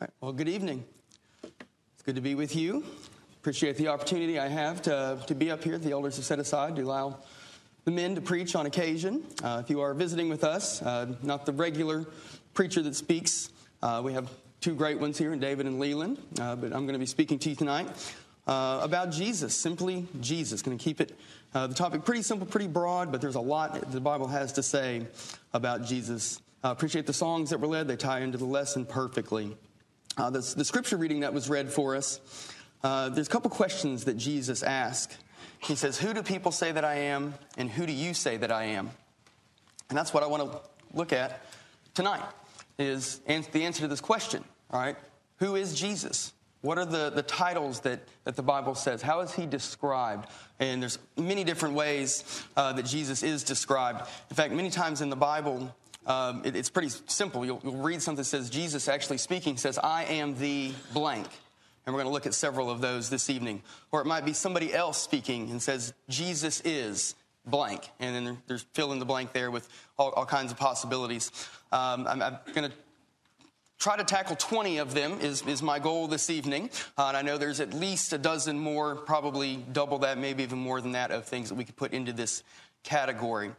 Right. Well, good evening. It's good to be with you. Appreciate the opportunity I have to, to be up here. The elders have set aside to allow the men to preach on occasion. Uh, if you are visiting with us, uh, not the regular preacher that speaks, uh, we have two great ones here, David and Leland, uh, but I'm going to be speaking to you tonight uh, about Jesus, simply Jesus. Going to keep it, uh, the topic pretty simple, pretty broad, but there's a lot the Bible has to say about Jesus. Appreciate the songs that were led, they tie into the lesson perfectly. Uh, the, the, scripture reading that was read for us, uh, there's a couple questions that Jesus asked. He says, Who do people say that I am, and who do you say that I am? And that's what I want to look at tonight, is the answer to this question, all right? Who is Jesus? What are the, the titles that, that the Bible says? How is he described? And there's many different ways uh, that Jesus is described. In fact, many times in the Bible, um, it, it's pretty simple. You'll, you'll, read something that says Jesus actually speaking says, I am the blank. And we're going to look at several of those this evening. Or it might be somebody else speaking and says, Jesus is blank. And then there's fill in the blank there with all, all kinds of possibilities. Um, I'm, I'm going to try to tackle 20 of them is, is my goal this evening uh, and i know there's at least a dozen more probably double that maybe even more than that of things that we could put into this category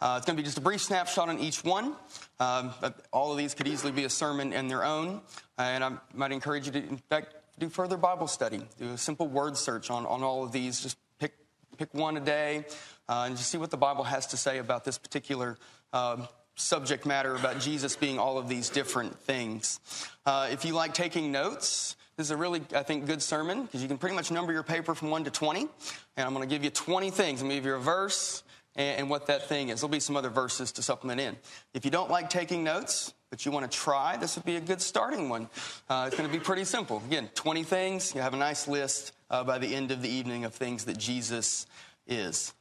uh, it's going to be just a brief snapshot on each one. Um, all of these could easily be a sermon in their own. And I might encourage you to, in fact, do further Bible study. Do a simple word search on, on all of these. Just pick, pick one a day uh, and just see what the Bible has to say about this particular uh, subject matter, about Jesus being all of these different things. Uh, if you like taking notes, this is a really, I think, good sermon because you can pretty much number your paper from 1 to 20. And I'm going to give you 20 things. I'm going to give you a verse, and, and what that thing is. There'll be some other verses to supplement in. If you don't like taking notes, but you want to try, this would be a good starting one. Uh, it's going to be pretty simple. Again, 20 things. You have a nice list uh, by the end of the evening of things that Jesus is.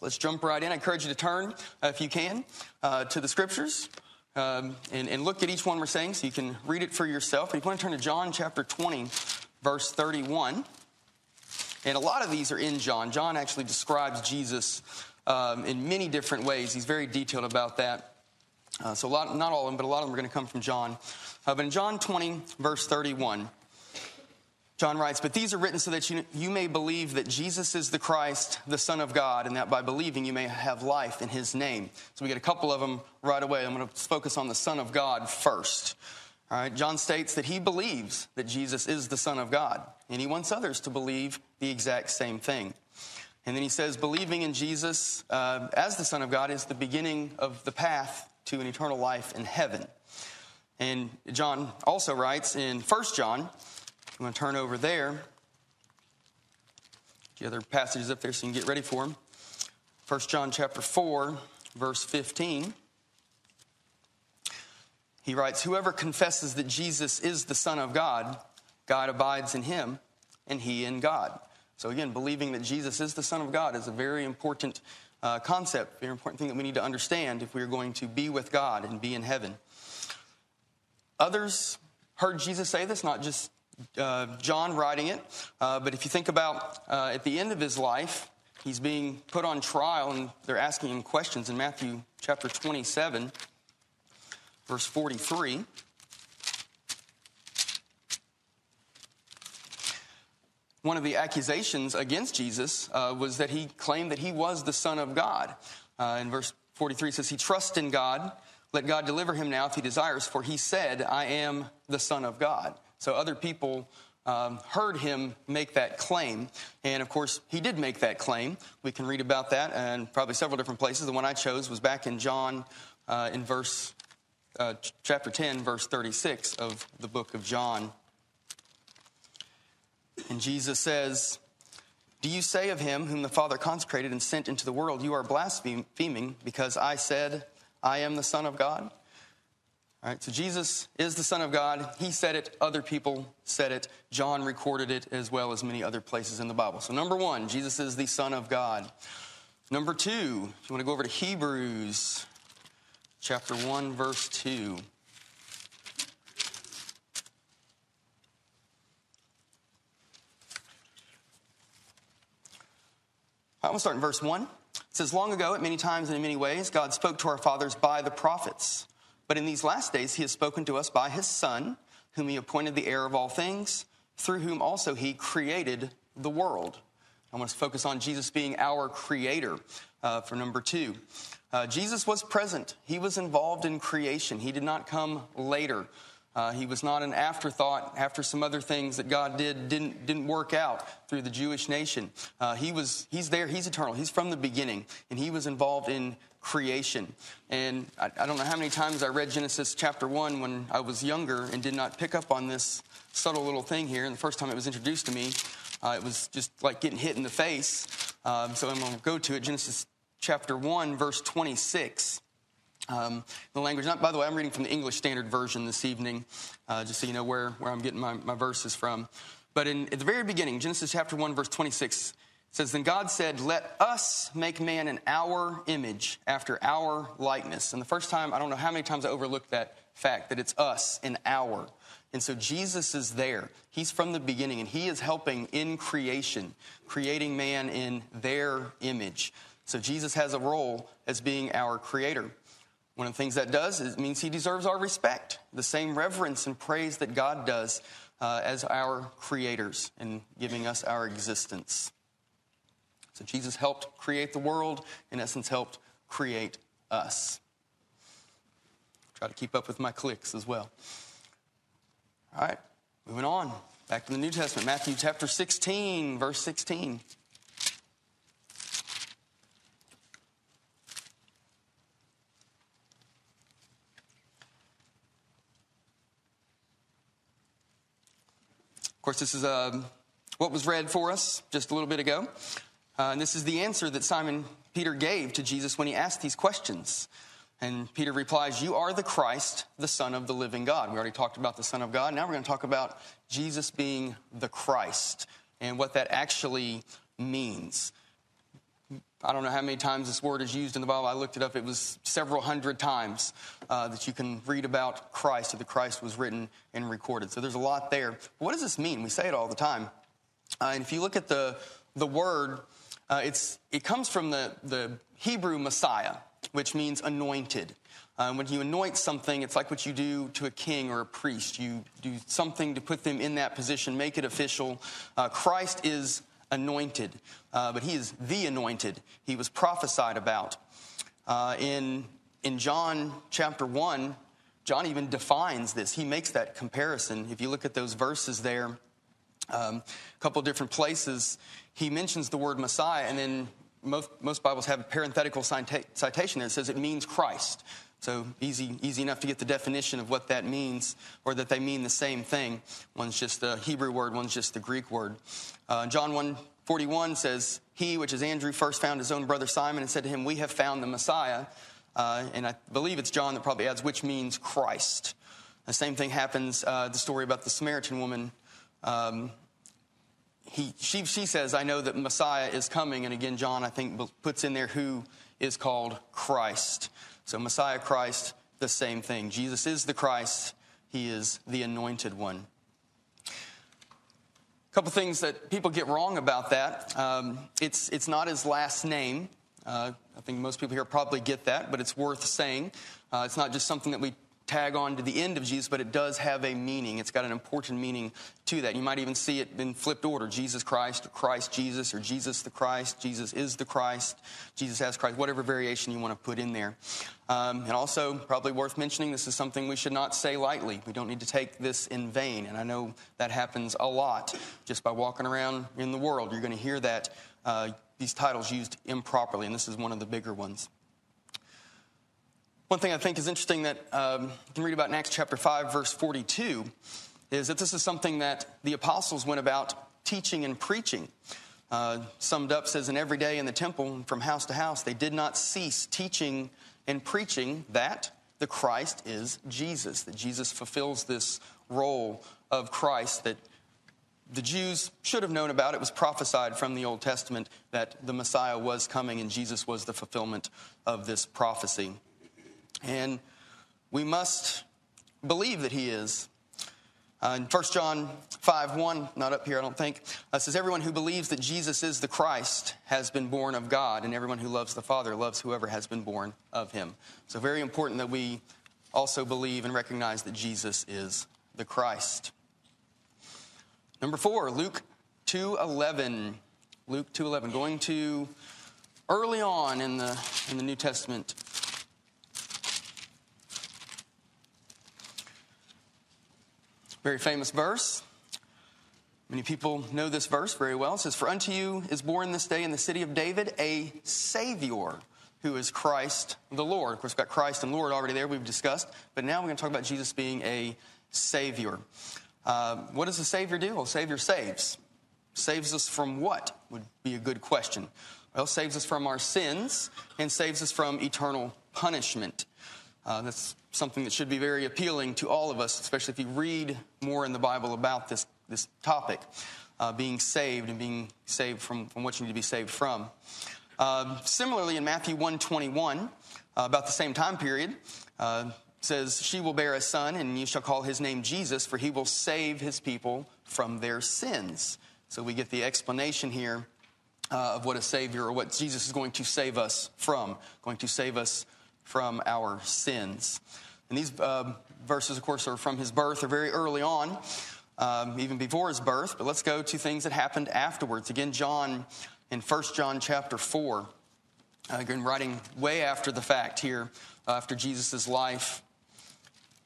Let's jump right in. I encourage you to turn, uh, if you can, uh, to the scriptures um, and, and, look at each one we're saying so you can read it for yourself. If you want to turn to John chapter 20, verse 31. And a lot of these are in John. John actually describes Jesus um, in many different ways. He's very detailed about that. Uh, so, lot, not all of them, but a lot of them are going to come from John. Uh, but in John 20, verse 31, John writes, But these are written so that you, you may believe that Jesus is the Christ, the Son of God, and that by believing you may have life in his name. So, we get a couple of them right away. I'm going to focus on the Son of God first. All right, John states that he believes that Jesus is the Son of God, and he wants others to believe the exact same thing. And then he says, believing in Jesus uh, as the Son of God is the beginning of the path to an eternal life in heaven. And John also writes in 1 John, I'm going to turn over there. The other passages up there so you can get ready for them. 1 John chapter 4, verse 15. He writes, Whoever confesses that Jesus is the Son of God, God abides in him, and he in God. So, again, believing that Jesus is the Son of God is a very important uh, concept, very important thing that we need to understand if we are going to be with God and be in heaven. Others heard Jesus say this, not just uh, John writing it, uh, but if you think about uh, at the end of his life, he's being put on trial and they're asking him questions in Matthew chapter 27, verse 43. One of the accusations against Jesus uh, was that he claimed that he was the Son of God. Uh, in verse 43 says, He trusts in God. Let God deliver him now if he desires, for he said, I am the Son of God. So other people um, heard him make that claim. And of course, he did make that claim. We can read about that and probably several different places. The one I chose was back in John uh, in verse, uh, chapter 10, verse 36 of the book of John. And Jesus says, Do you say of him whom the Father consecrated and sent into the world, You are blaspheming because I said, I am the Son of God? All right, so Jesus is the Son of God. He said it, other people said it. John recorded it as well as many other places in the Bible. So, number one, Jesus is the Son of God. Number two, if you want to go over to Hebrews chapter 1, verse 2. I'm going to start in verse 1. It says, Long ago, at many times and in many ways, God spoke to our fathers by the prophets. But in these last days, he has spoken to us by his Son, whom he appointed the heir of all things, through whom also he created the world. I want to focus on Jesus being our creator uh, for number two. Uh, Jesus was present, he was involved in creation, he did not come later. Uh, he was not an afterthought after some other things that God did didn't didn't work out through the Jewish nation. Uh, he was he's there. He's eternal. He's from the beginning, and he was involved in creation. And I, I, don't know how many times I read Genesis chapter one when I was younger and did not pick up on this subtle little thing here. And the first time it was introduced to me, uh, it was just like getting hit in the face. Um, so I'm going to go to it. Genesis chapter one, verse 26. Um, the language, not, by the way, I'm reading from the English Standard Version this evening, uh, just so you know where, where I'm getting my, my verses from. But in, at the very beginning, Genesis chapter 1, verse 26 says, Then God said, Let us make man in our image, after our likeness. And the first time, I don't know how many times I overlooked that fact that it's us in our. And so Jesus is there. He's from the beginning, and He is helping in creation, creating man in their image. So Jesus has a role as being our creator. One of the things that does is it means he deserves our respect, the same reverence and praise that God does uh, as our creators and giving us our existence. So Jesus helped create the world, in essence, helped create us. Try to keep up with my clicks as well. All right, moving on. Back to the New Testament, Matthew chapter 16, verse 16. Of course, this is uh, what was read for us just a little bit ago. Uh, and this is the answer that Simon Peter gave to Jesus when he asked these questions. And Peter replies, You are the Christ, the Son of the living God. We already talked about the Son of God. Now we're going to talk about Jesus being the Christ and what that actually means. I don't know how many times this word is used in the Bible. I looked it up. It was several hundred times uh, that you can read about Christ, that the Christ was written and recorded. So there's a lot there. What does this mean? We say it all the time. Uh, and if you look at the, the word, uh, it's, it comes from the, the Hebrew Messiah, which means anointed. Um, when you anoint something, it's like what you do to a king or a priest. You do something to put them in that position, make it official. Uh, Christ is anointed, uh, but he is the anointed. He was prophesied about. Uh, in, in John chapter 1, John even defines this. He makes that comparison. If you look at those verses there, um, a couple different places, he mentions the word Messiah, and then most, most Bibles have a parenthetical citation that says it means Christ. So easy, easy enough to get the definition of what that means, or that they mean the same thing. One's just the Hebrew word, one's just the Greek word. Uh, John 1 41 says, He, which is Andrew, first found his own brother Simon and said to him, We have found the Messiah. Uh, and I believe it's John that probably adds, which means Christ. The same thing happens, uh, the story about the Samaritan woman. Um, he, she, she says, I know that Messiah is coming. And again, John, I think, puts in there who is called Christ. So, Messiah, Christ, the same thing. Jesus is the Christ, he is the anointed one. A couple things that people get wrong about that. Um, it's, it's not his last name. Uh, I think most people here probably get that, but it's worth saying. Uh, it's not just something that we tag on to the end of Jesus, but it does have a meaning. It's got an important meaning to that. You might even see it in flipped order Jesus Christ, or Christ Jesus, or Jesus the Christ, Jesus is the Christ, Jesus as Christ, whatever variation you want to put in there. Um, and also, probably worth mentioning, this is something we should not say lightly. We don't need to take this in vain. And I know that happens a lot just by walking around in the world. You're going to hear that. Uh, these titles used improperly, and this is one of the bigger ones. One thing I think is interesting that um, you can read about in Acts chapter 5, verse 42, is that this is something that the apostles went about teaching and preaching. Uh, summed up says, in every day in the temple, from house to house, they did not cease teaching and preaching that the Christ is Jesus, that Jesus fulfills this role of Christ that the Jews should have known about. It was prophesied from the Old Testament that the Messiah was coming and Jesus was the fulfillment of this prophecy. And we must believe that he is. Uh, in 1 John 5 1, not up here, I don't think, uh, says, Everyone who believes that Jesus is the Christ has been born of God, and everyone who loves the Father loves whoever has been born of him. So, very important that we also believe and recognize that Jesus is the Christ. Number four, Luke 2.11. Luke 2.11, going to early on in the, in the New Testament. Very famous verse. Many people know this verse very well. It says, For unto you is born this day in the city of David a Savior who is Christ the Lord. Of course, we've got Christ and Lord already there, we've discussed. But now we're going to talk about Jesus being a Savior. Uh, what does a Savior do? Well, Savior saves. Saves us from what would be a good question. Well, saves us from our sins and saves us from eternal punishment. Uh, that's something that should be very appealing to all of us, especially if you read more in the Bible about this, this topic, uh, being saved and being saved from, from what you need to be saved from. Uh, similarly, in Matthew 121, uh, about the same time period, uh, says, She will bear a son, and you shall call his name Jesus, for he will save his people from their sins. So we get the explanation here uh, of what a Savior or what Jesus is going to save us from, going to save us from our sins. And these uh, verses, of course, are from his birth, are very early on, um, even before his birth. But let's go to things that happened afterwards. Again, John, in 1 John chapter 4, uh, again, writing way after the fact here, uh, after Jesus' life,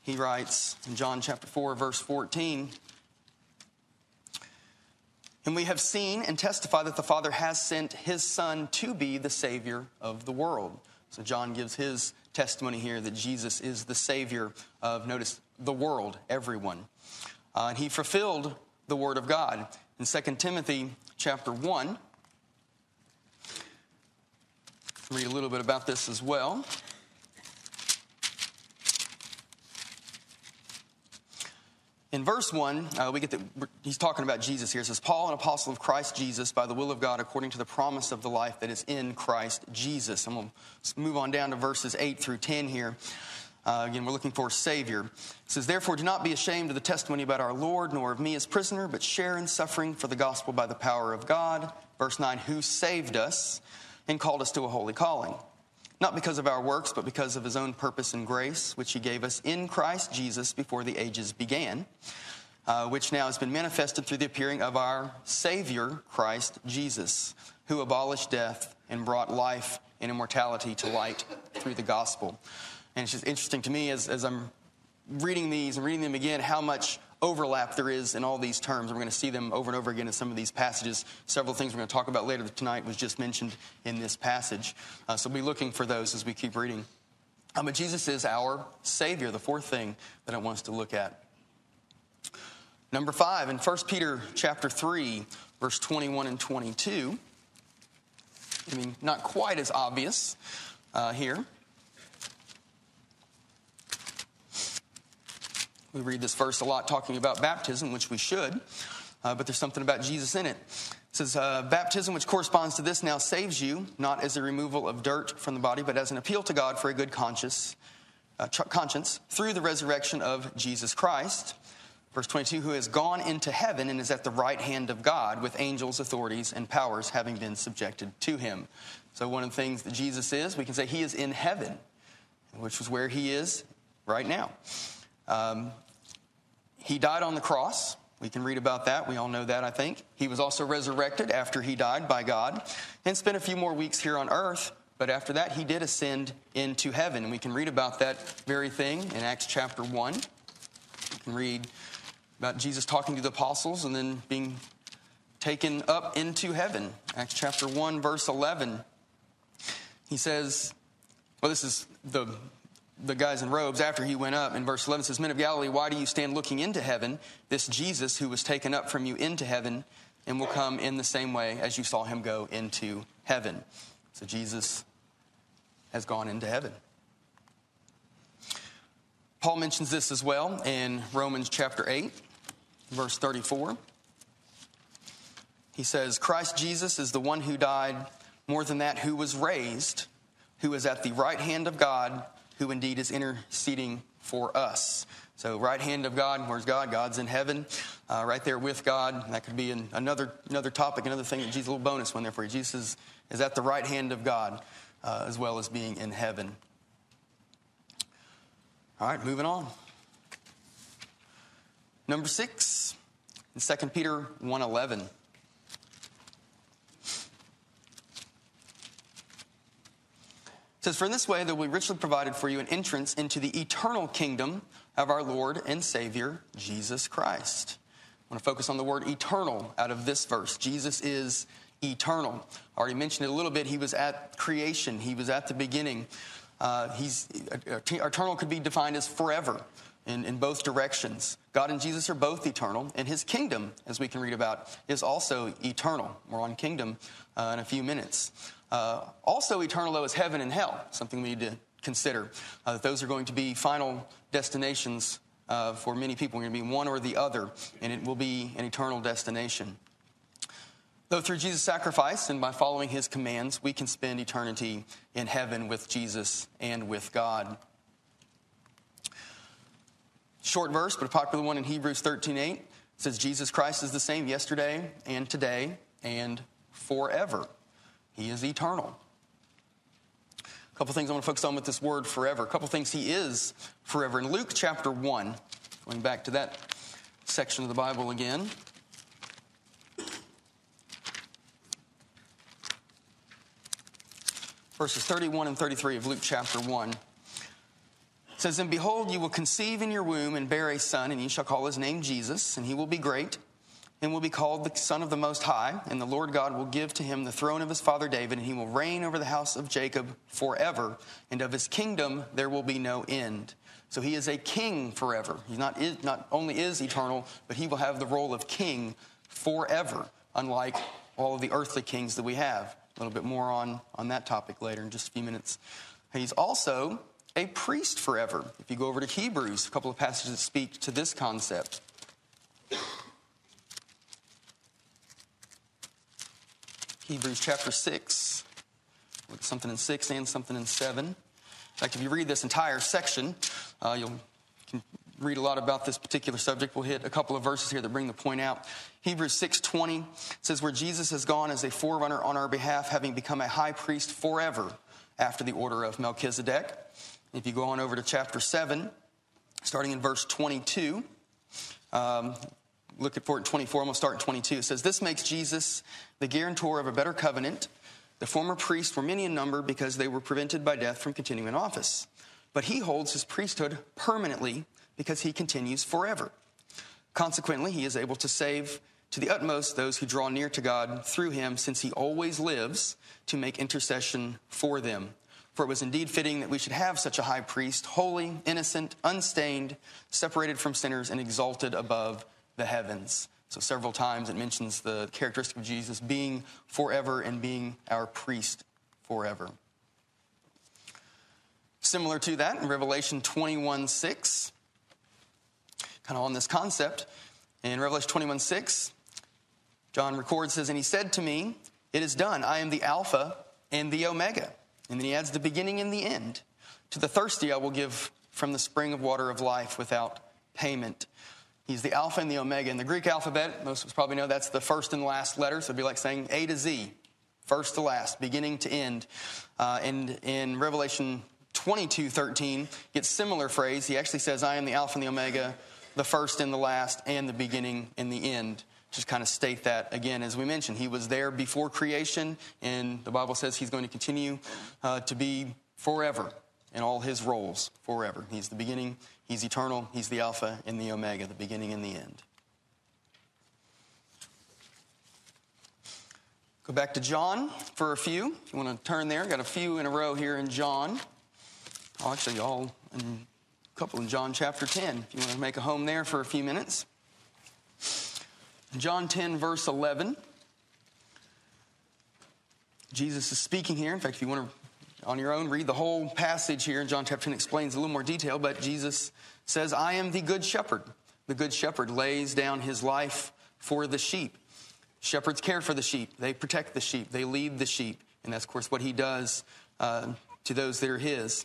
he writes in John chapter 4, verse 14, and we have seen and testify that the Father has sent his Son to be the Savior of the world. So John gives his testimony here that Jesus is the Savior of, notice, the world, everyone. Uh, and he fulfilled the Word of God. In 2 Timothy chapter 1, read a little bit about this as well. In verse 1, uh, we get that he's talking about Jesus here. It says, Paul, an apostle of Christ Jesus, by the will of God, according to the promise of the life that is in Christ Jesus. And we'll move on down to verses 8 through 10 here. Uh, again, we're looking for a Savior. It says, Therefore, do not be ashamed of the testimony about our Lord, nor of me as prisoner, but share in suffering for the gospel by the power of God. Verse 9, who saved us and called us to a holy calling not because of our works, but because of his own purpose and grace, which he gave us in Christ Jesus before the ages began, uh, which now has been manifested through the appearing of our Savior, Christ Jesus, who abolished death and brought life and immortality to light through the gospel. And it's just interesting to me as, as I'm reading these and reading them again how much overlap there is in all these terms. We're going to see them over and over again in some of these passages. Several things we're going to talk about later tonight was just mentioned in this passage. Uh, so we'll be looking for those as we keep reading. Uh, but Jesus is our Savior, the fourth thing that I want us to look at. Number five, in 1 Peter chapter 3, verse 21 and 22. I mean, not quite as obvious uh, here. We read this verse a lot talking about baptism, which we should, uh, but there's something about Jesus in it. It says, uh, Baptism, which corresponds to this, now saves you, not as a removal of dirt from the body, but as an appeal to God for a good conscience, uh, conscience through the resurrection of Jesus Christ. Verse 22, who has gone into heaven and is at the right hand of God with angels, authorities, and powers having been subjected to him. So, one of the things that Jesus is, we can say he is in heaven, which is where he is right now. Um, he died on the cross. We can read about that. We all know that, I think. He was also resurrected after he died by God and spent a few more weeks here on earth. But after that, he did ascend into heaven. And we can read about that very thing in Acts chapter 1. We can read about Jesus talking to the apostles and then being taken up into heaven. Acts chapter 1, verse 11. He says, well, this is the the guys in robes after he went up. In verse 11 says men of galilee why do you stand looking into heaven? This jesus who was taken up from you into heaven and will come in the same way as you saw him go into heaven. So jesus has gone into heaven. Paul mentions this as well in romans chapter 8 verse 34 he says christ jesus is the one who died. More than that who was raised who is at the right hand of god who indeed is interceding for us. So, right hand of God, where's God? God's in heaven, uh, right there with God. That could be an, another another topic, another thing that Jesus, a little bonus one there for you. Jesus is, is at the right hand of God, uh, as well as being in heaven. All right, moving on. number 6 in 2 Peter 1:11. Says, For in this way there will be richly provided for you an entrance into the eternal kingdom of our Lord and Savior, Jesus Christ. I want to focus on the word eternal out of this verse. Jesus is eternal. I already mentioned it a little bit. He was at creation, he was at the beginning. Uh, he's, eternal could be defined as forever in, in both directions. God and Jesus are both eternal, and his kingdom, as we can read about, is also eternal. We're on kingdom uh, in a few minutes. Uh, also eternal, though, is heaven and hell, something we need to consider. Uh, those are going to be final destinations uh, for many people. We're going to be one or the other, and it will be an eternal destination. Though through Jesus' sacrifice and by following his commands, we can spend eternity in heaven with Jesus and with God. Short verse, but a popular one in Hebrews 13:8 says Jesus Christ is the same yesterday and today and forever. He is eternal. A couple things I want to focus on with this word forever. A couple things he is forever. In Luke chapter 1, going back to that section of the Bible again. Verses 31 and 33 of Luke chapter 1 says, And behold, you will conceive in your womb and bear a son, and you shall call his name Jesus, and he will be great and will be called the Son of the Most High, and the Lord God will give to him the throne of his father David, and he will reign over the house of Jacob forever, and of his kingdom there will be no end. So he is a king forever. He not, not only is eternal, but he will have the role of king forever, unlike all of the earthly kings that we have. A little bit more on, on that topic later in just a few minutes. He's also a priest forever. If you go over to Hebrews, a couple of passages that speak to this concept. Hebrews chapter 6. Look something in 6 and something in 7. In fact, if you read this entire section, uh, you'll read a lot about this particular subject. We'll hit a couple of verses here that bring the point out. Hebrews 6:20 says where Jesus has gone as a forerunner on our behalf having become a high priest forever after the order of Melchizedek. If you go on over to chapter 7, starting in verse 22, um, look at 24. I'm going to start in 22. It says, This makes Jesus the guarantor of a better covenant. The former priests were many in number because they were prevented by death from continuing in office. But he holds his priesthood permanently because he continues forever. Consequently, he is able to save to the utmost those who draw near to God through him, since he always lives to make intercession for them. For it was indeed fitting that we should have such a high priest, holy, innocent, unstained, separated from sinners, and exalted above the heavens. So, several times it mentions the characteristic of Jesus being forever and being our priest forever. Similar to that, in Revelation 21 6, kind of on this concept, in Revelation 21 6, John records, says, And he said to me, It is done. I am the Alpha and the Omega. And then he adds the beginning and the end. To the thirsty, I will give from the spring of water of life without payment. He's the Alpha and the Omega. In the Greek alphabet, most of us probably know that's the first and last letter. So it'd be like saying A to Z, first to last, beginning to end. Uh, and in Revelation 22 13, gets similar phrase. He actually says, I am the Alpha and the Omega, the first and the last, and the beginning and the end. Just kind of state that again, as we mentioned. He was there before creation, and the Bible says he's going to continue uh, to be forever in all his roles, forever. He's the beginning He's eternal. He's the Alpha and the Omega, the beginning and the end. Go back to John for a few. If you want to turn there, got a few in a row here in John. Oh, actually, all in, a couple in John chapter 10. If you want to make a home there for a few minutes. John 10, verse 11. Jesus is speaking here. In fact, if you want to on your own, read the whole passage here in John chapter 10 explains a little more detail, but Jesus says, I am the good shepherd. The good shepherd lays down his life for the sheep. Shepherds care for the sheep, they protect the sheep, they lead the sheep. And that's, of course, what he does uh, to those that are his.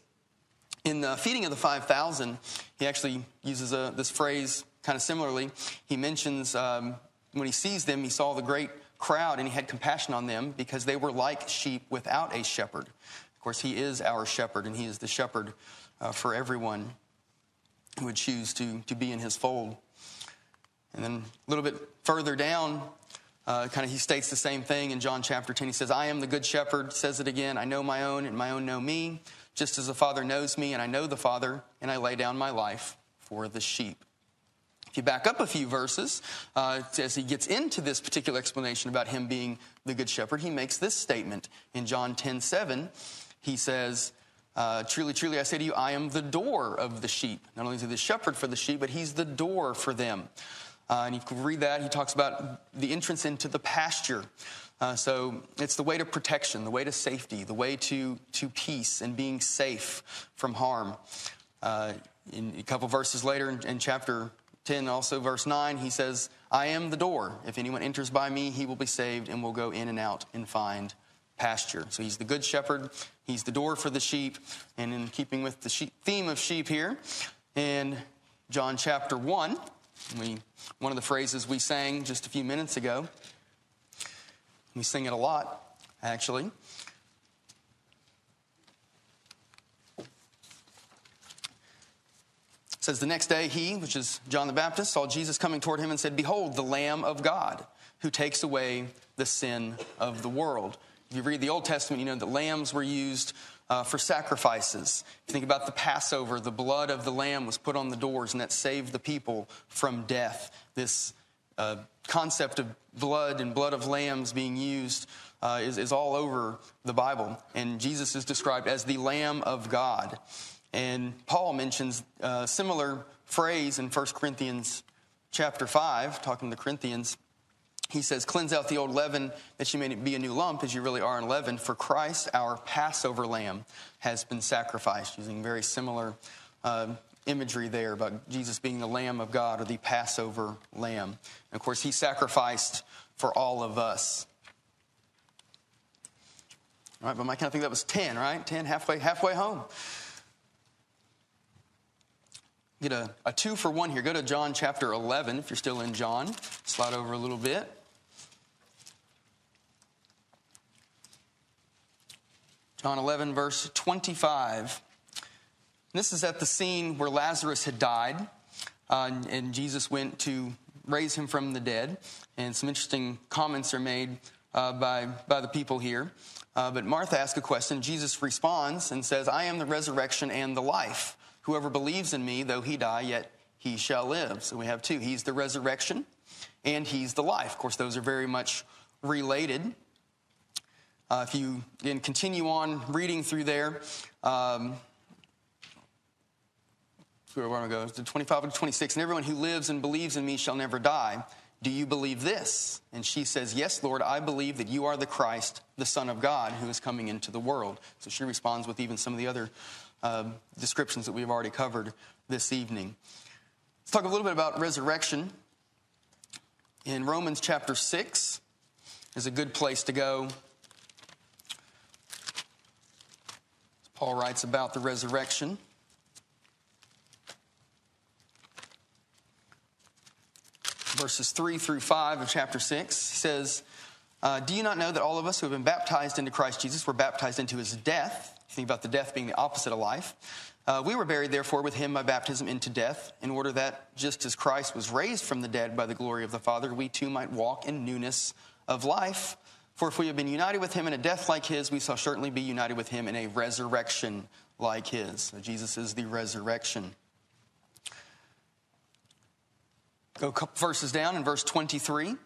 In the feeding of the 5,000, he actually uses a, this phrase kind of similarly. He mentions um, when he sees them, he saw the great crowd and he had compassion on them because they were like sheep without a shepherd. Of course, He is our shepherd, and He is the shepherd uh, for everyone who would choose to, to be in His fold. And then a little bit further down, uh, kind of he states the same thing in John chapter 10. He says, I am the good shepherd, says it again. I know my own, and my own know me, just as the Father knows me, and I know the Father, and I lay down my life for the sheep. If you back up a few verses, uh, as he gets into this particular explanation about him being the good shepherd, he makes this statement in John 10 7. He says, uh, Truly, truly, I say to you, I am the door of the sheep. Not only is he the shepherd for the sheep, but he's the door for them. Uh, and you can read that. He talks about the entrance into the pasture. Uh, so it's the way to protection, the way to safety, the way to, to peace and being safe from harm. Uh, in a couple verses later in, in chapter 10, also verse 9, he says, I am the door. If anyone enters by me, he will be saved and will go in and out and find pasture. So he's the good shepherd, he's the door for the sheep. And in keeping with the sheep, theme of sheep here, in John chapter 1, we, one of the phrases we sang just a few minutes ago, we sing it a lot, actually. says the next day he which is john the baptist saw jesus coming toward him and said behold the lamb of god who takes away the sin of the world if you read the old testament you know that lambs were used uh, for sacrifices. If you think about the passover the blood of the lamb was put on the doors and that saved the people from death. This uh, concept of blood and blood of lambs being used uh, is, is all over the bible and jesus is described as the lamb of god. And Paul mentions a similar phrase in 1 Corinthians chapter 5, talking to the Corinthians. He says, Cleanse out the old leaven that you may be a new lump as you really are in leaven, for Christ, our Passover lamb, has been sacrificed, using very similar uh, imagery there about Jesus being the Lamb of God or the Passover lamb. And of course, he sacrificed for all of us. All right, but I think that was 10, right? 10, halfway, halfway home get a, a two for one here. Go to John chapter 11 if you're still in John. Slide over a little bit. John 11, verse 25. This is at the scene where Lazarus had died, uh, and, and, Jesus went to raise him from the dead. And some interesting comments are made uh, by, by the people here. Uh, but Martha asks a question. Jesus responds and says, I am the resurrection and the life. Whoever believes in me, though he die, yet he shall live. So we have two. He's the resurrection and he's the life. Of course, those are very much related. Uh, if you again continue on reading through there, um, where I going? To 25 and 26. And everyone who lives and believes in me shall never die. Do you believe this? And she says, Yes, Lord, I believe that you are the Christ, the Son of God, who is coming into the world. So she responds with even some of the other uh, descriptions that we've already covered this evening. Let's talk a little bit about resurrection. In Romans chapter 6 is a good place to go. Paul writes about the resurrection. Verses 3 through 5 of chapter 6 he says, uh, Do you not know that all of us who have been baptized into Christ Jesus were baptized into his death? think about the death being the opposite of life. Uh, we were buried, therefore, with him by baptism into death, in order that, just as Christ was raised from the dead by the glory of the Father, we too might walk in newness of life. For if we have been united with him in a death like his, we shall certainly be united with him in a resurrection like his. So Jesus is the resurrection. Go a couple verses down in verse 23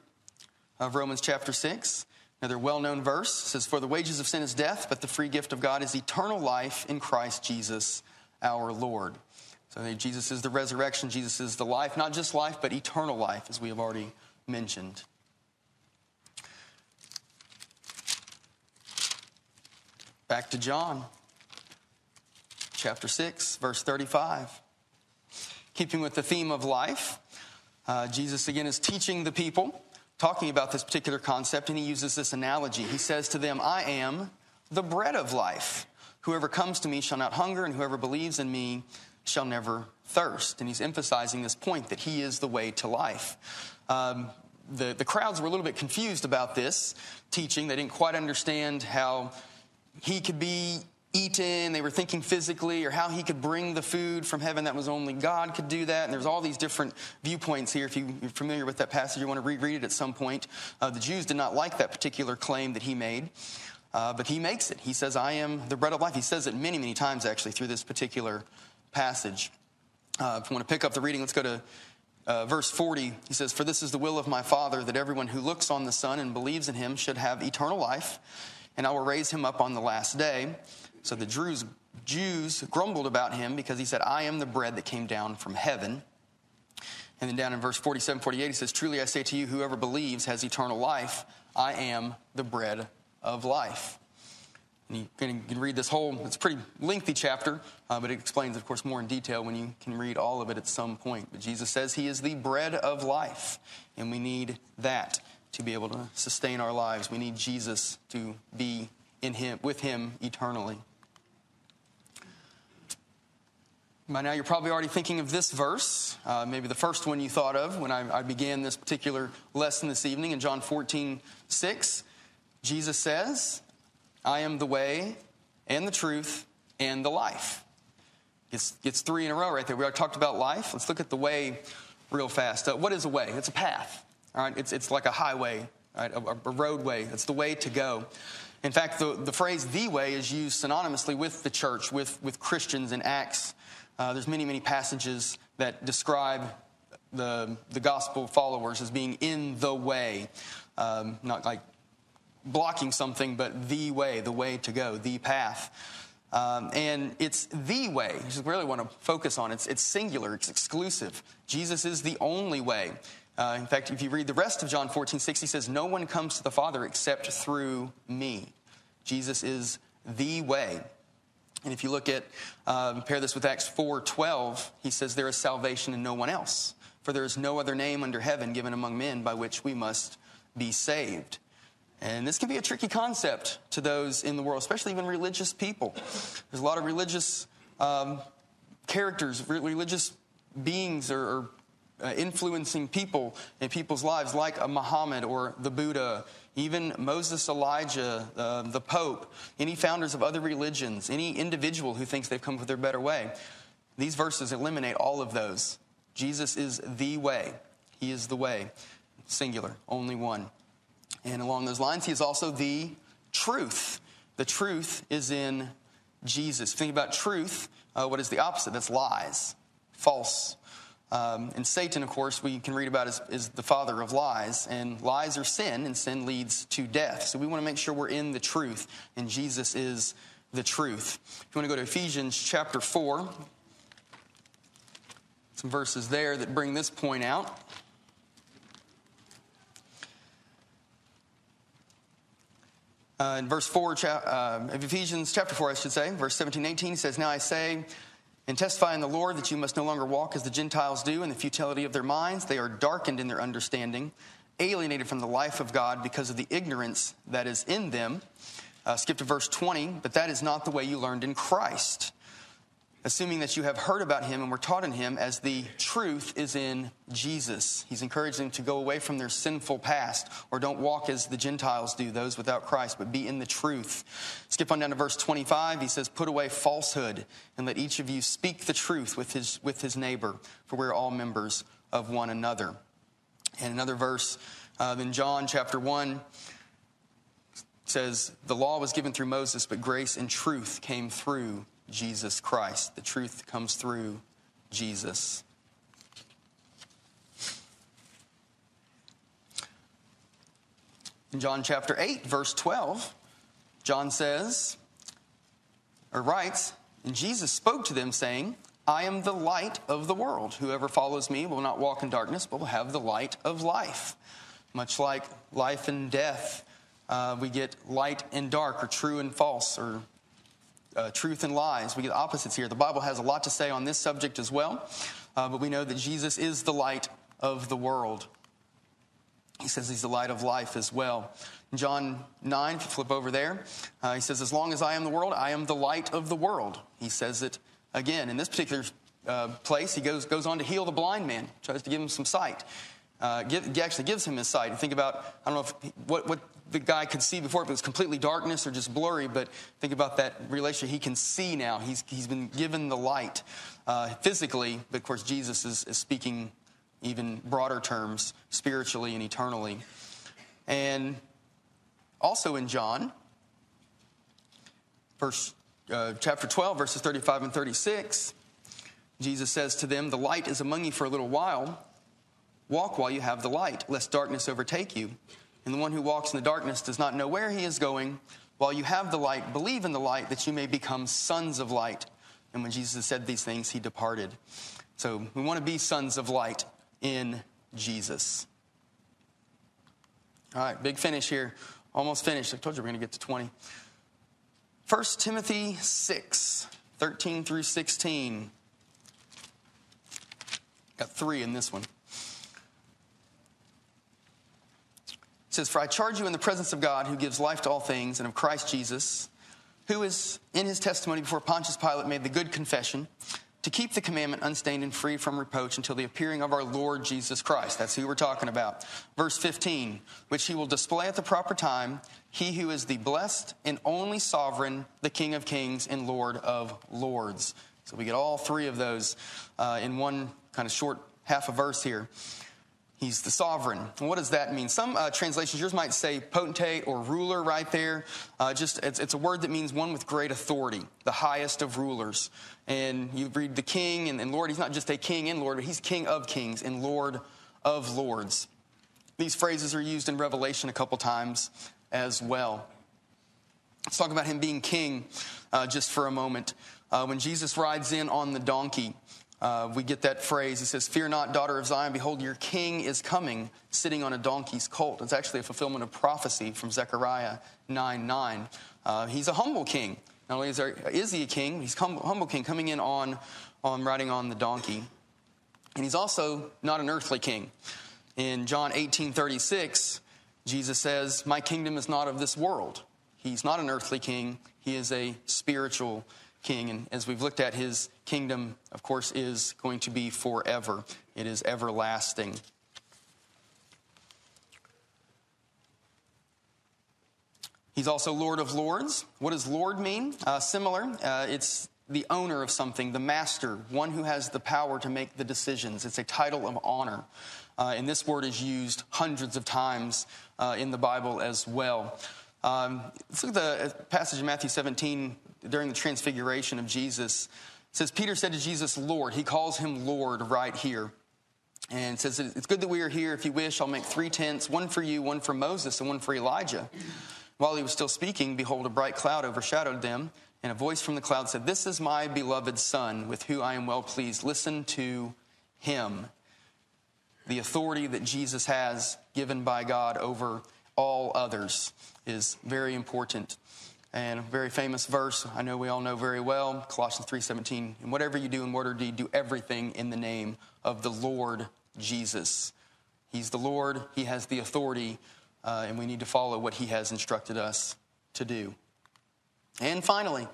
of Romans chapter 6. Another well known verse says, For the wages of sin is death, but the free gift of God is eternal life in Christ Jesus our Lord. So Jesus is the resurrection, Jesus is the life, not just life, but eternal life, as we have already mentioned. Back to John, chapter 6, verse 35. Keeping with the theme of life, uh, Jesus again is teaching the people talking about this particular concept, and he uses this analogy. He says to them, I am the bread of life. Whoever comes to me shall not hunger, and whoever believes in me shall never thirst. And he's emphasizing this point that he is the way to life. Um, the, the crowds were a little bit confused about this teaching. They didn't quite understand how he could be eaten. They were thinking physically or how he could bring the food from heaven that was only God could do that. And there's all these different viewpoints here. If you, are familiar with that passage, you want to reread it at some point. Uh, the Jews did not like that particular claim that he made. Uh, but he makes it. He says, I am the bread of life. He says it many, many times actually through this particular passage. Uh, if you want to pick up the reading, let's go to uh, verse 40. He says, For this is the will of my Father, that everyone who looks on the Son and believes in him should have eternal life, and I will raise him up on the last day. So the Jews, Jews grumbled about him because he said, I am the bread that came down from heaven. And then down in verse 47, 48, he says, Truly I say to you, whoever believes has eternal life. I am the bread of life. And you can, read this whole, it's a pretty lengthy chapter, uh, but it explains, of course, more in detail when you can read all of it at some point. But Jesus says he is the bread of life, and we need that to be able to sustain our lives. We need Jesus to be in him, with him eternally. By now, you're probably already thinking of this verse, uh, maybe the first one you thought of when I, I began this particular lesson this evening in John 14, 6. Jesus says, I am the way and the truth and the life. It's, it's three in a row right there. We already talked about life. Let's look at the way real fast. Uh, what is a way? It's a path. All right, it's, it's like a highway, right? a, a roadway. It's the way to go. In fact, the, the phrase the way is used synonymously with the church, with, with Christians in Acts. Uh, there's many, many passages that describe the, the gospel followers as being in the way. Um, not like blocking something, but the way, the way to go, the path. Um, and it's the way. You really want to focus on. It's, it's singular. It's exclusive. Jesus is the only way. Uh, in fact, if you read the rest of John 14, 6, he says, No one comes to the Father except through me. Jesus is the way. And if you look at, uh, compare this with Acts 4 12, he says, There is salvation in no one else, for there is no other name under heaven given among men by which we must be saved. And this can be a tricky concept to those in the world, especially even religious people. There's a lot of religious um, characters, religious beings or, uh, influencing people in people's lives, like a Muhammad or the Buddha, even Moses, Elijah, uh, the Pope, any founders of other religions, any individual who thinks they've come with their better way. These verses eliminate all of those. Jesus is the way. He is the way, singular, only one. And along those lines, he is also the truth. The truth is in Jesus. Think about truth, uh, what is the opposite? That's lies, false. Um, and Satan, of course, we can read about is, is the father of lies. And lies are sin, and sin leads to death. So we want to make sure we're in the truth, and Jesus is the truth. If you want to go to Ephesians chapter 4, some verses there that bring this point out. Uh, in verse 4 uh, of Ephesians chapter 4, I should say, verse 17 18, he says, Now I say and testify in the Lord that you must no longer walk as the Gentiles do in the futility of their minds. They are darkened in their understanding, alienated from the life of God because of the ignorance that is in them. Uh, skip to verse 20, but that is not the way you learned in Christ assuming that you have heard about him and were taught in him as the truth is in Jesus. He's encouraging them to go away from their sinful past or don't walk as the Gentiles do, those without Christ, but be in the truth. Skip on down to verse 25. He says, Put away falsehood and let each of you speak the truth with his, with his neighbor, for we're all members of one another. And another verse uh, in John chapter 1 says, The law was given through Moses, but grace and truth came through Jesus Christ. The truth comes through Jesus. In John chapter 8, verse 12, John says, or writes, and Jesus spoke to them, saying, I am the light of the world. Whoever follows me will not walk in darkness, but will have the light of life. Much like life and death, uh, we get light and dark, or true and false, or uh, truth and lies. We get opposites here. The Bible has a lot to say on this subject as well, uh, but we know that Jesus is the light of the world. He says he's the light of life as well. In John 9, if you flip over there, uh, he says, As long as I am the world, I am the light of the world. He says it again. In this particular uh, place, he goes, goes on to heal the blind man, tries to give him some sight. uh, give, actually gives him his sight. Think about, I don't know if, what, what the guy could see before, if it was completely darkness or just blurry, but think about that relationship. He can see now. He's, he's been given the light uh, physically, but of course, Jesus is, is speaking even broader terms, spiritually and eternally. And also in John, verse, uh, chapter 12, verses 35 and 36, Jesus says to them, The light is among you for a little while. Walk while you have the light, lest darkness overtake you. And the one who walks in the darkness does not know where he is going. While you have the light, believe in the light that you may become sons of light. And when Jesus said these things, he departed. So we want to be sons of light in Jesus. All right, big finish here. Almost finished. I told you we're going to get to 20. 1 Timothy 6, 13 through 16. Got three in this one. It says, For I charge you in the presence of God, who gives life to all things, and of Christ Jesus, who is in his testimony before Pontius Pilate made the good confession, to keep the commandment unstained and free from reproach until the appearing of our Lord Jesus Christ. That's who we're talking about. Verse 15, which he will display at the proper time, he who is the blessed and only sovereign, the King of kings and Lord of lords. So we get all three of those uh, in one kind of short half a verse here. He's the sovereign. What does that mean? Some uh, translations, yours might say potentate or ruler right there. Uh, just it's, it's, a word that means one with great authority, the highest of rulers. And you read the king and, and Lord. He's not just a king and Lord, but he's King of kings and Lord of lords. These phrases are used in Revelation a couple times as well. Let's talk about him being king uh, just for a moment. Uh, when Jesus rides in on the donkey, uh, we get that phrase. He says, Fear not, daughter of Zion, behold, your king is coming, sitting on a donkey's colt. It's actually a fulfillment of prophecy from Zechariah 9 9. Uh, he's a humble king. Not only is, there, is he a king, he's humble, humble king coming in on, on riding on the donkey. And he's also not an earthly king. In John 18 36, Jesus says, My kingdom is not of this world. He's not an earthly king, he is a spiritual king. And as we've looked at, his kingdom, of course, is going to be forever, it is everlasting. He's also Lord of Lords. What does Lord mean? Uh, similar. Uh, it's the owner of something, the master, one who has the power to make the decisions. It's a title of honor. Uh, and this word is used hundreds of times uh, in the Bible as well. Um, let's look at the passage in Matthew 17 during the transfiguration of Jesus. Says, Peter said to Jesus, Lord. He calls him Lord right here. And says, It's good that we are here. If you wish, I'll make three tents one for you, one for Moses, and one for Elijah. While he was still speaking, behold, a bright cloud overshadowed them, and a voice from the cloud said, This is my beloved Son, with whom I am well pleased. Listen to him. The authority that Jesus has given by God over all others is very important and a very famous verse i know we all know very well colossians 3.17 and whatever you do in word or deed do everything in the name of the lord jesus. He's the lord. He has the authority uh, and we need to follow what he has instructed us to do. And finally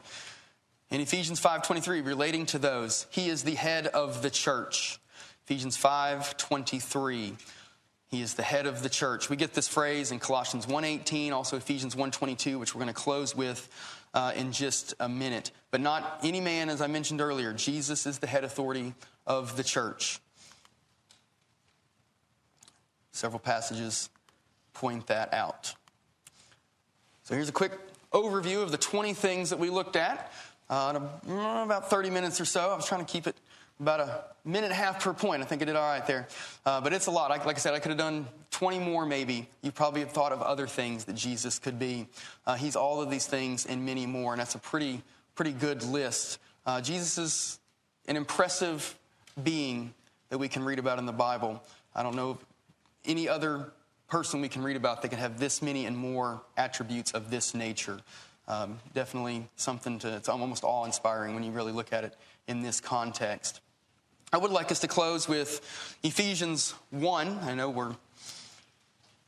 in ephesians 5.23 relating to those he is the head of the church. Ephesians 5.23 he is the head of the church. We get this phrase in Colossians 1:18, also Ephesians 1:22, which we're going to close with uh, in just a minute. But not any man, as I mentioned earlier. Jesus is the head authority of the church. Several passages point that out. So here's a quick overview of the 20 things that we looked at. Uh, about 30 minutes or so. I was trying to keep it about a minute and a half per point. I think I did all right there. Uh, but it's a lot. I, like I said, I could have done 20 more maybe. You probably have thought of other things that Jesus could be. Uh, he's all of these things and many more, and that's a pretty, pretty good list. Uh, Jesus is an impressive being that we can read about in the Bible. I don't know any other person we can read about that can have this many and more attributes of this nature. Um, definitely something to, it's almost awe inspiring when you really look at it in this context. I would like us to close with Ephesians 1. I know we're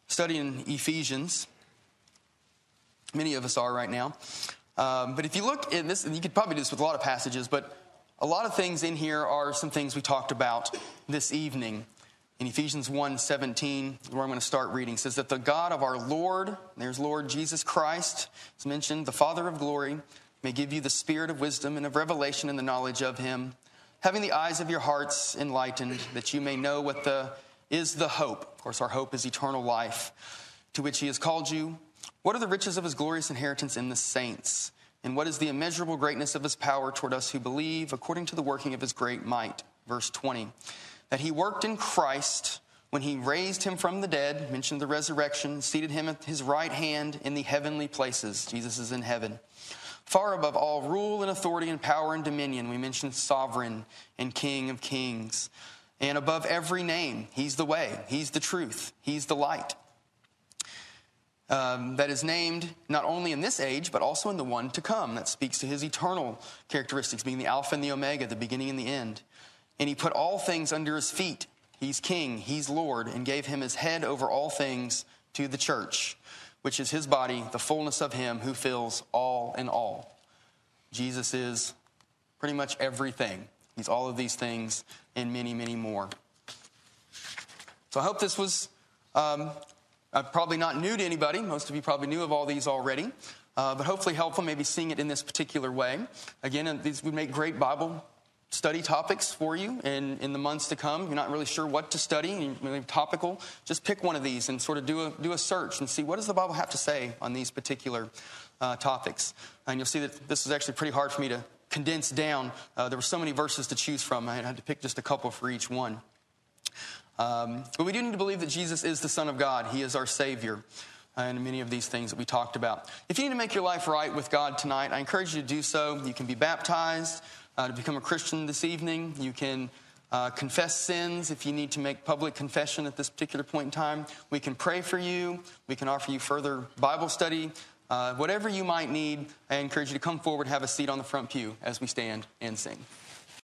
studying Ephesians. Many of us are right now. Um, but if you look in this, and you could probably do this with a lot of passages, but a lot of things in here are some things we talked about this evening. in Ephesians 1 17, where I'm going to start reading, says that the God of our Lord, there's Lord Jesus Christ, is mentioned, the Father of glory, may give you the spirit of wisdom and of revelation and the knowledge of him, having the eyes of your hearts enlightened, that you may know what the is the hope. Of course, our hope is eternal life, to which he has called you. What are the riches of his glorious inheritance in the saints? And what is the immeasurable greatness of his power toward us who believe, according to the working of his great might? Verse 20 that he worked in Christ when he raised him from the dead, mentioned the resurrection, seated him at his right hand in the heavenly places. Jesus is in heaven. Far above all rule and authority and power and dominion, we mentioned sovereign and king of kings. And above every name, he's the way, he's the truth, he's the light. Um, that is named not only in this age, but also in the one to come. That speaks to his eternal characteristics, being the Alpha and the Omega, the beginning and the end. And he put all things under his feet. He's king, he's Lord, and gave him his head over all things to the church, which is his body, the fullness of him who fills all in all. Jesus is pretty much everything. He's all of these things and many, many more. So I hope this was um, uh, probably not new to anybody. Most of you probably knew of all these already. Uh, but hopefully helpful, maybe seeing it in this particular way. Again, these would make great Bible study topics for you in, in the months to come. You're not really sure what to study, maybe topical. Just pick one of these and sort of do a, do a search and see what does the Bible have to say on these particular uh, topics. And you'll see that this is actually pretty hard for me to condense down. Uh, there were so many verses to choose from, I had to pick just a couple for each one. Um, but we do need to believe that Jesus is the Son of God, He is our Savior. Uh, and many of these things that we talked about. If you need to make your life right with God tonight, I encourage you to do so. You can be baptized uh, to become a Christian this evening. You can uh, confess sins if you need to make public confession at this particular point in time. We can pray for you. We can offer you further Bible study. Uh, whatever you might need, I encourage you to come forward, have a seat on the front pew as we stand and sing.